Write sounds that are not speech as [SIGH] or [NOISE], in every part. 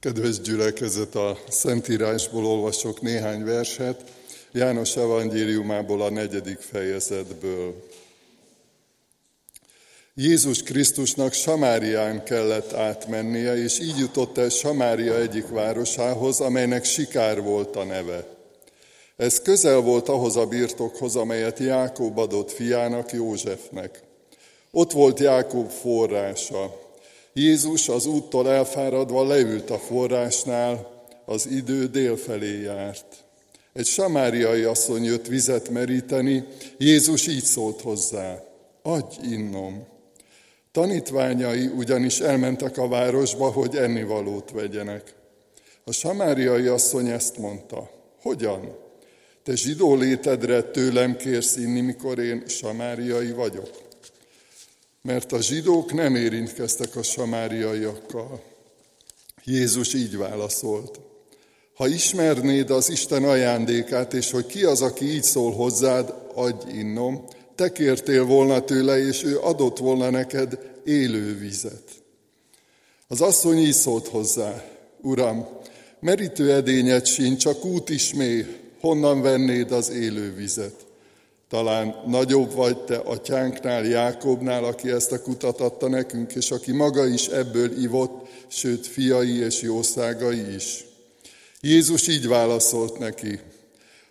Kedves gyülekezet, a Szentírásból olvasok néhány verset, János evangéliumából a negyedik fejezetből. Jézus Krisztusnak Samárián kellett átmennie, és így jutott el Samária egyik városához, amelynek Sikár volt a neve. Ez közel volt ahhoz a birtokhoz, amelyet Jákob adott fiának Józsefnek. Ott volt Jákob forrása. Jézus az úttól elfáradva leült a forrásnál, az idő délfelé járt. Egy samáriai asszony jött vizet meríteni, Jézus így szólt hozzá, adj innom. Tanítványai ugyanis elmentek a városba, hogy ennivalót vegyenek. A samáriai asszony ezt mondta, hogyan? Te zsidó létedre tőlem kérsz inni, mikor én samáriai vagyok? Mert a zsidók nem érintkeztek a samáriaiakkal. Jézus így válaszolt. Ha ismernéd az Isten ajándékát, és hogy ki az, aki így szól hozzád, adj innom, te kértél volna tőle, és ő adott volna neked élő vizet. Az asszony így szólt hozzá, Uram, merítő edényed sincs, csak út is mély, honnan vennéd az élő vizet? Talán nagyobb vagy te atyánknál, Jákobnál, aki ezt a kutat adta nekünk, és aki maga is ebből ivott, sőt fiai és jószágai is. Jézus így válaszolt neki,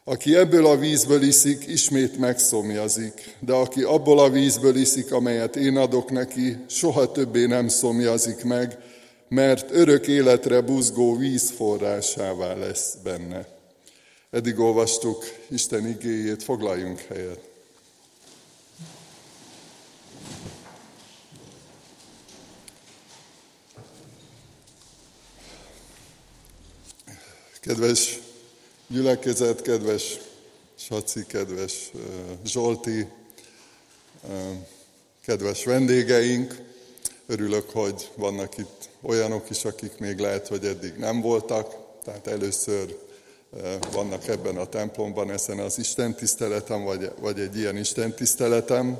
aki ebből a vízből iszik, ismét megszomjazik, de aki abból a vízből iszik, amelyet én adok neki, soha többé nem szomjazik meg, mert örök életre buzgó víz forrásává lesz benne. Eddig olvastuk Isten igéjét, foglaljunk helyet. Kedves gyülekezet, kedves Saci, kedves Zsolti, kedves vendégeink, örülök, hogy vannak itt olyanok is, akik még lehet, hogy eddig nem voltak, tehát először vannak ebben a templomban, ezen az Isten tiszteletem, vagy, vagy egy ilyen Isten tiszteletem.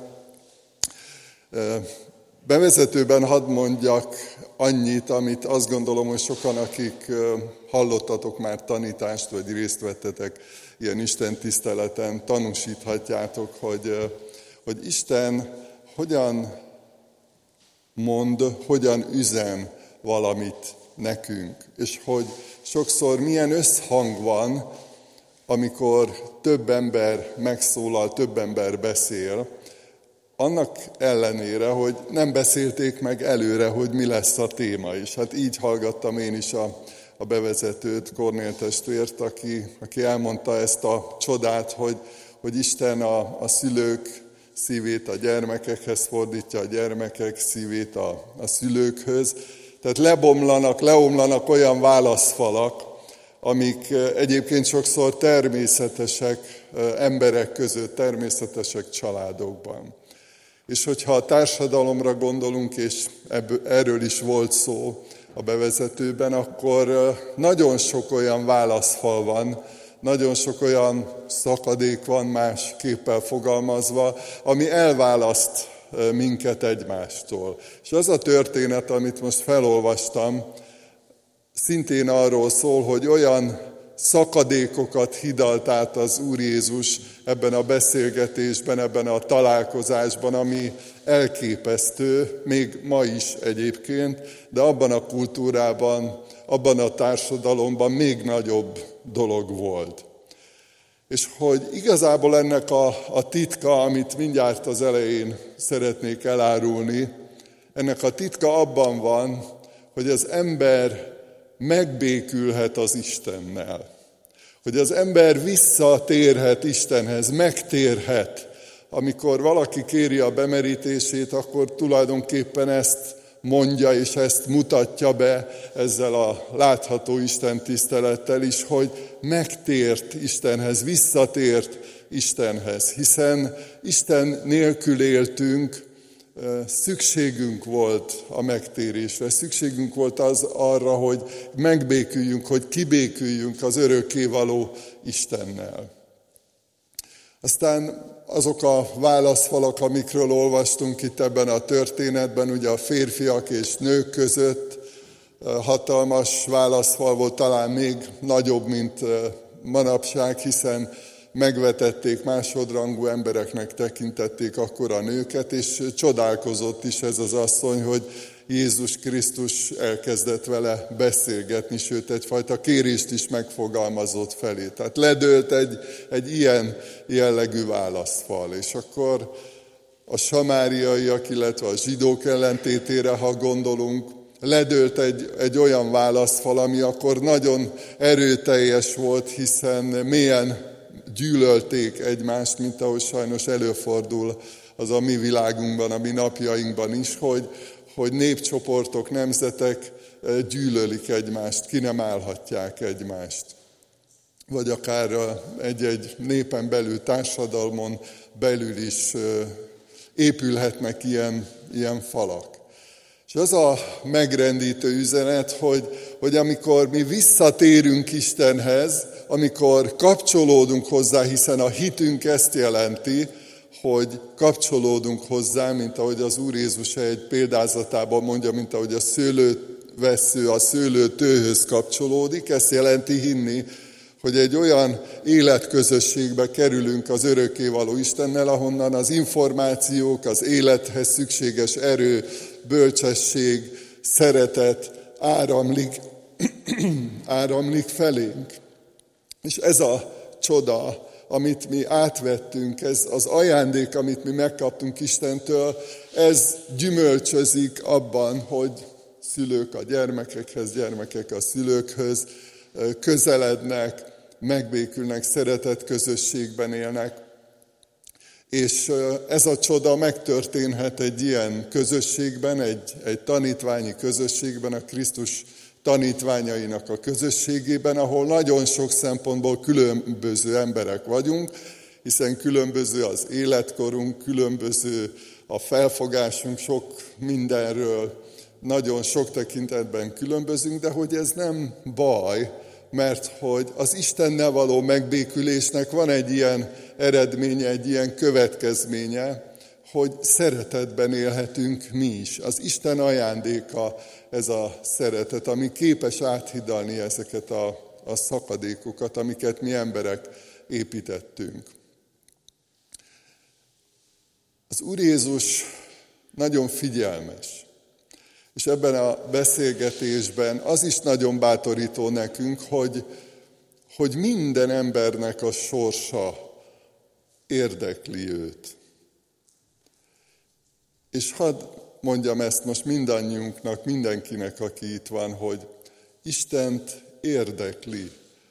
Bevezetőben hadd mondjak annyit, amit azt gondolom, hogy sokan, akik hallottatok már tanítást, vagy részt vettetek ilyen Isten tiszteleten, tanúsíthatjátok, hogy, hogy Isten hogyan mond, hogyan üzen valamit nekünk, és hogy sokszor milyen összhang van, amikor több ember megszólal, több ember beszél, annak ellenére, hogy nem beszélték meg előre, hogy mi lesz a téma is. Hát így hallgattam én is a, a bevezetőt, Kornél testvért, aki, aki elmondta ezt a csodát, hogy, hogy Isten a, a szülők szívét a gyermekekhez fordítja, a gyermekek szívét a, a szülőkhöz. Tehát lebomlanak, leomlanak olyan válaszfalak, amik egyébként sokszor természetesek emberek között, természetesek családokban. És hogyha a társadalomra gondolunk, és ebből, erről is volt szó a bevezetőben, akkor nagyon sok olyan válaszfal van, nagyon sok olyan szakadék van más képpel fogalmazva, ami elválaszt minket egymástól. És az a történet, amit most felolvastam, szintén arról szól, hogy olyan szakadékokat hidalt át az Úr Jézus ebben a beszélgetésben, ebben a találkozásban, ami elképesztő, még ma is egyébként, de abban a kultúrában, abban a társadalomban még nagyobb dolog volt. És hogy igazából ennek a, a titka, amit mindjárt az elején szeretnék elárulni, ennek a titka abban van, hogy az ember megbékülhet az Istennel. Hogy az ember visszatérhet Istenhez, megtérhet. Amikor valaki kéri a bemerítését, akkor tulajdonképpen ezt mondja és ezt mutatja be ezzel a látható Isten tisztelettel is, hogy megtért Istenhez, visszatért Istenhez, hiszen Isten nélkül éltünk, szükségünk volt a megtérésre, szükségünk volt az arra, hogy megbéküljünk, hogy kibéküljünk az örökkévaló Istennel. Aztán azok a válaszfalak, amikről olvastunk itt ebben a történetben, ugye a férfiak és nők között, hatalmas válaszfal volt, talán még nagyobb, mint manapság, hiszen megvetették, másodrangú embereknek tekintették akkor a nőket, és csodálkozott is ez az asszony, hogy Jézus Krisztus elkezdett vele beszélgetni, sőt egyfajta kérést is megfogalmazott felé. Tehát ledőlt egy, egy ilyen jellegű válaszfal, és akkor a samáriaiak, illetve a zsidók ellentétére, ha gondolunk, ledőlt egy, egy olyan válaszfal, ami akkor nagyon erőteljes volt, hiszen mélyen gyűlölték egymást, mint ahogy sajnos előfordul az a mi világunkban, a mi napjainkban is, hogy, hogy népcsoportok, nemzetek eh, gyűlölik egymást, ki nem állhatják egymást. Vagy akár eh, egy-egy népen belül, társadalmon belül is eh, épülhetnek ilyen, ilyen falak. És az a megrendítő üzenet, hogy, hogy amikor mi visszatérünk Istenhez, amikor kapcsolódunk hozzá, hiszen a hitünk ezt jelenti, hogy kapcsolódunk hozzá, mint ahogy az Úr Jézus egy példázatában mondja, mint ahogy a szőlővesző a szőlőtőhöz kapcsolódik, ezt jelenti hinni, hogy egy olyan életközösségbe kerülünk az örökkévaló Istennel, ahonnan az információk, az élethez szükséges erő, bölcsesség, szeretet áramlik, [CLEARS THROAT] áramlik felénk. És ez a csoda, amit mi átvettünk, ez az ajándék, amit mi megkaptunk Istentől, ez gyümölcsözik abban, hogy szülők a gyermekekhez, gyermekek a szülőkhöz közelednek, megbékülnek, szeretett közösségben élnek. És ez a csoda megtörténhet egy ilyen közösségben, egy, egy tanítványi közösségben, a Krisztus tanítványainak a közösségében, ahol nagyon sok szempontból különböző emberek vagyunk, hiszen különböző az életkorunk, különböző a felfogásunk sok mindenről, nagyon sok tekintetben különbözünk, de hogy ez nem baj, mert hogy az Istennel való megbékülésnek van egy ilyen eredménye, egy ilyen következménye, hogy szeretetben élhetünk mi is. Az Isten ajándéka ez a szeretet, ami képes áthidalni ezeket a, a szakadékokat, amiket mi emberek építettünk. Az Úr Jézus nagyon figyelmes. És ebben a beszélgetésben az is nagyon bátorító nekünk, hogy, hogy minden embernek a sorsa érdekli őt. És hadd mondjam ezt most mindannyiunknak, mindenkinek, aki itt van, hogy Istent érdekli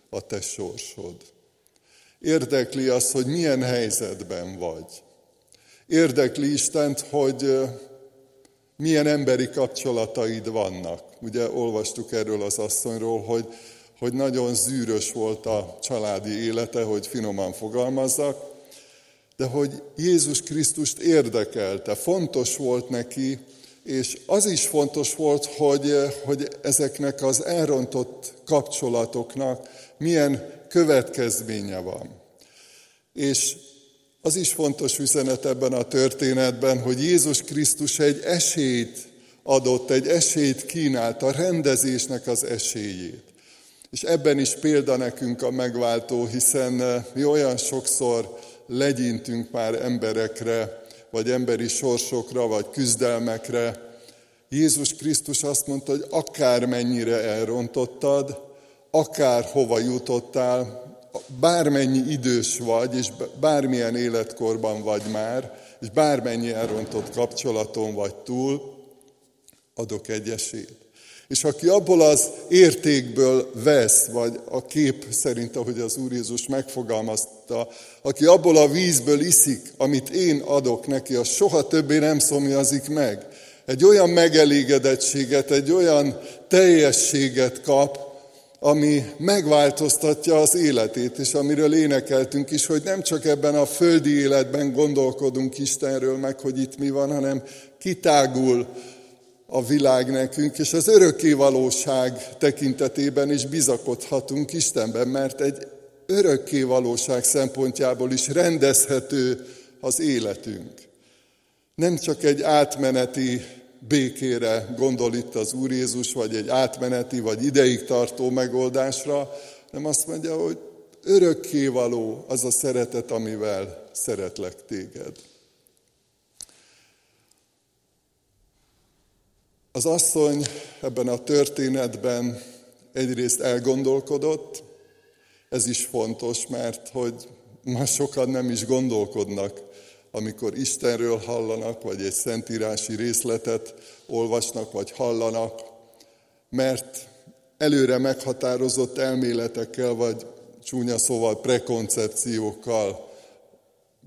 a te sorsod. Érdekli az, hogy milyen helyzetben vagy. Érdekli Istent, hogy milyen emberi kapcsolataid vannak. Ugye olvastuk erről az asszonyról, hogy, hogy nagyon zűrös volt a családi élete, hogy finoman fogalmazzak, de hogy Jézus Krisztust érdekelte, fontos volt neki, és az is fontos volt, hogy, hogy ezeknek az elrontott kapcsolatoknak milyen következménye van. És az is fontos üzenet ebben a történetben, hogy Jézus Krisztus egy esélyt adott, egy esélyt kínált, a rendezésnek az esélyét. És ebben is példa nekünk a megváltó, hiszen eh, mi olyan sokszor legyintünk már emberekre, vagy emberi sorsokra, vagy küzdelmekre. Jézus Krisztus azt mondta, hogy akármennyire elrontottad, akár hova jutottál, bármennyi idős vagy, és bármilyen életkorban vagy már, és bármennyi elrontott kapcsolaton vagy túl, adok egy esélyt. És aki abból az értékből vesz, vagy a kép szerint, ahogy az Úr Jézus megfogalmazta, aki abból a vízből iszik, amit én adok neki, az soha többé nem szomjazik meg. Egy olyan megelégedettséget, egy olyan teljességet kap, ami megváltoztatja az életét, és amiről énekeltünk is, hogy nem csak ebben a földi életben gondolkodunk Istenről, meg hogy itt mi van, hanem kitágul a világ nekünk, és az örökké valóság tekintetében is bizakodhatunk Istenben, mert egy örökké valóság szempontjából is rendezhető az életünk. Nem csak egy átmeneti békére gondol itt az Úr Jézus, vagy egy átmeneti, vagy ideig tartó megoldásra, nem azt mondja, hogy örökkévaló az a szeretet, amivel szeretlek téged. Az asszony ebben a történetben egyrészt elgondolkodott, ez is fontos, mert hogy ma sokan nem is gondolkodnak, amikor Istenről hallanak, vagy egy szentírási részletet olvasnak, vagy hallanak, mert előre meghatározott elméletekkel, vagy csúnya szóval prekoncepciókkal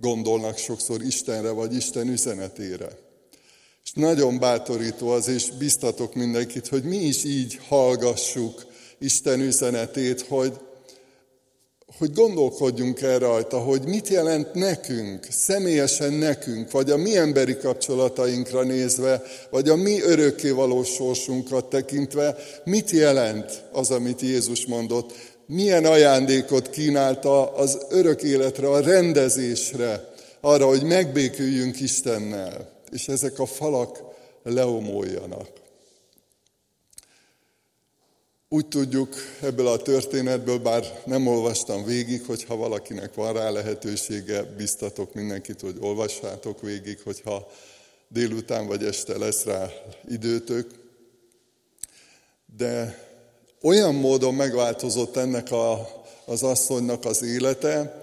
gondolnak sokszor Istenre, vagy Isten üzenetére. És nagyon bátorító az, és biztatok mindenkit, hogy mi is így hallgassuk Isten üzenetét, hogy, hogy gondolkodjunk el rajta, hogy mit jelent nekünk, személyesen nekünk, vagy a mi emberi kapcsolatainkra nézve, vagy a mi örökkévaló sorsunkat tekintve, mit jelent az, amit Jézus mondott, milyen ajándékot kínálta az örök életre, a rendezésre, arra, hogy megbéküljünk Istennel, és ezek a falak leomoljanak. Úgy tudjuk ebből a történetből, bár nem olvastam végig, hogyha valakinek van rá lehetősége, biztatok mindenkit, hogy olvassátok végig, hogyha délután vagy este lesz rá időtök. De olyan módon megváltozott ennek a, az asszonynak az élete,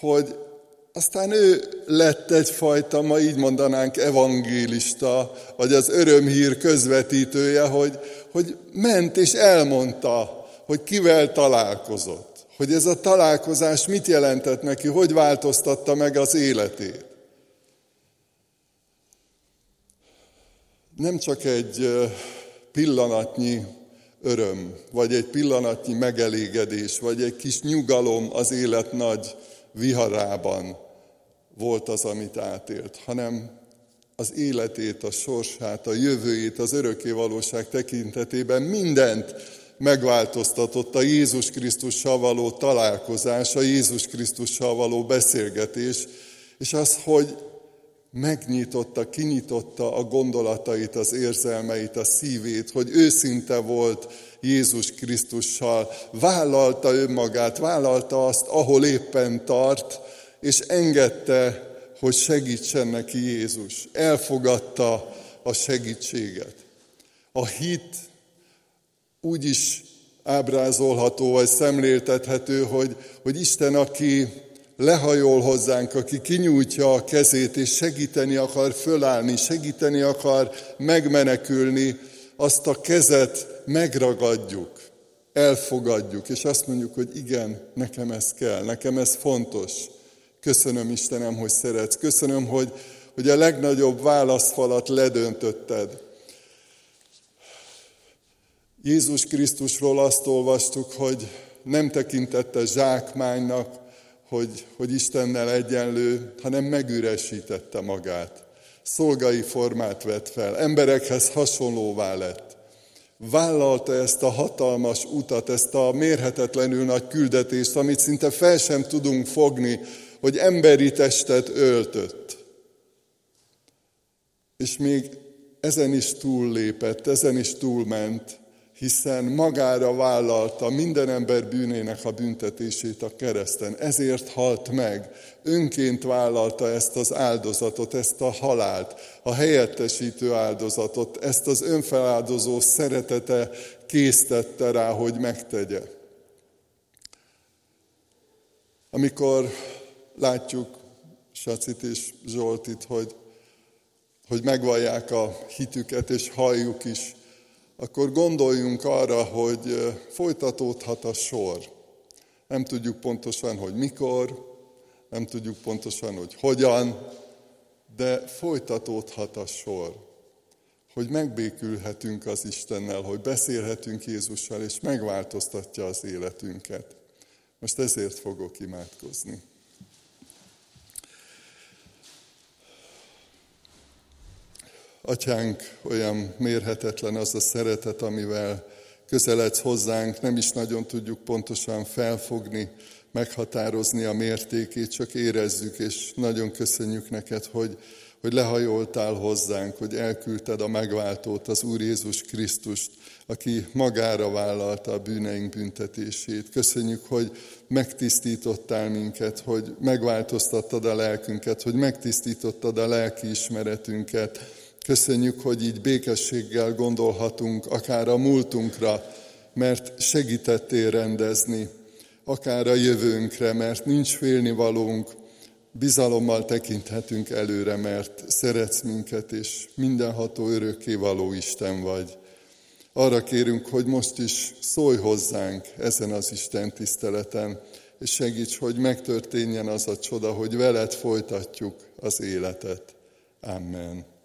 hogy aztán ő lett egyfajta, ma így mondanánk, evangélista, vagy az örömhír közvetítője, hogy, hogy ment és elmondta, hogy kivel találkozott. Hogy ez a találkozás mit jelentett neki, hogy változtatta meg az életét. Nem csak egy pillanatnyi öröm, vagy egy pillanatnyi megelégedés, vagy egy kis nyugalom az élet nagy viharában volt az, amit átélt, hanem az életét, a sorsát, a jövőjét, az örökké valóság tekintetében mindent megváltoztatott a Jézus Krisztussal való találkozás, a Jézus Krisztussal való beszélgetés, és az, hogy megnyitotta, kinyitotta a gondolatait, az érzelmeit, a szívét, hogy őszinte volt Jézus Krisztussal, vállalta önmagát, vállalta azt, ahol éppen tart, és engedte, hogy segítsen neki Jézus. Elfogadta a segítséget. A hit úgy is ábrázolható, vagy szemléltethető, hogy, hogy Isten, aki lehajol hozzánk, aki kinyújtja a kezét, és segíteni akar fölállni, segíteni akar megmenekülni, azt a kezet megragadjuk, elfogadjuk, és azt mondjuk, hogy igen, nekem ez kell, nekem ez fontos. Köszönöm Istenem, hogy szeretsz. Köszönöm, hogy, hogy a legnagyobb válaszfalat ledöntötted. Jézus Krisztusról azt olvastuk, hogy nem tekintette zsákmánynak, hogy, hogy Istennel egyenlő, hanem megüresítette magát. Szolgai formát vett fel, emberekhez hasonlóvá lett. Vállalta ezt a hatalmas utat, ezt a mérhetetlenül nagy küldetést, amit szinte fel sem tudunk fogni, hogy emberi testet öltött. És még ezen is túllépett, ezen is túlment, hiszen magára vállalta minden ember bűnének a büntetését a kereszten. Ezért halt meg. Önként vállalta ezt az áldozatot, ezt a halált, a helyettesítő áldozatot, ezt az önfeláldozó szeretete késztette rá, hogy megtegye. Amikor látjuk Sacit és Zsoltit, hogy, hogy megvallják a hitüket, és halljuk is, akkor gondoljunk arra, hogy folytatódhat a sor. Nem tudjuk pontosan, hogy mikor, nem tudjuk pontosan, hogy hogyan, de folytatódhat a sor. Hogy megbékülhetünk az Istennel, hogy beszélhetünk Jézussal, és megváltoztatja az életünket. Most ezért fogok imádkozni. Atyánk, olyan mérhetetlen az a szeretet, amivel közeledsz hozzánk, nem is nagyon tudjuk pontosan felfogni, meghatározni a mértékét, csak érezzük, és nagyon köszönjük neked, hogy, hogy lehajoltál hozzánk, hogy elküldted a megváltót, az Úr Jézus Krisztust, aki magára vállalta a bűneink büntetését. Köszönjük, hogy megtisztítottál minket, hogy megváltoztattad a lelkünket, hogy megtisztítottad a lelki ismeretünket. Köszönjük, hogy így békességgel gondolhatunk akár a múltunkra, mert segítettél rendezni, akár a jövőnkre, mert nincs félnivalónk, bizalommal tekinthetünk előre, mert szeretsz minket, és mindenható való Isten vagy. Arra kérünk, hogy most is szólj hozzánk ezen az Isten tiszteleten, és segíts, hogy megtörténjen az a csoda, hogy veled folytatjuk az életet. Amen.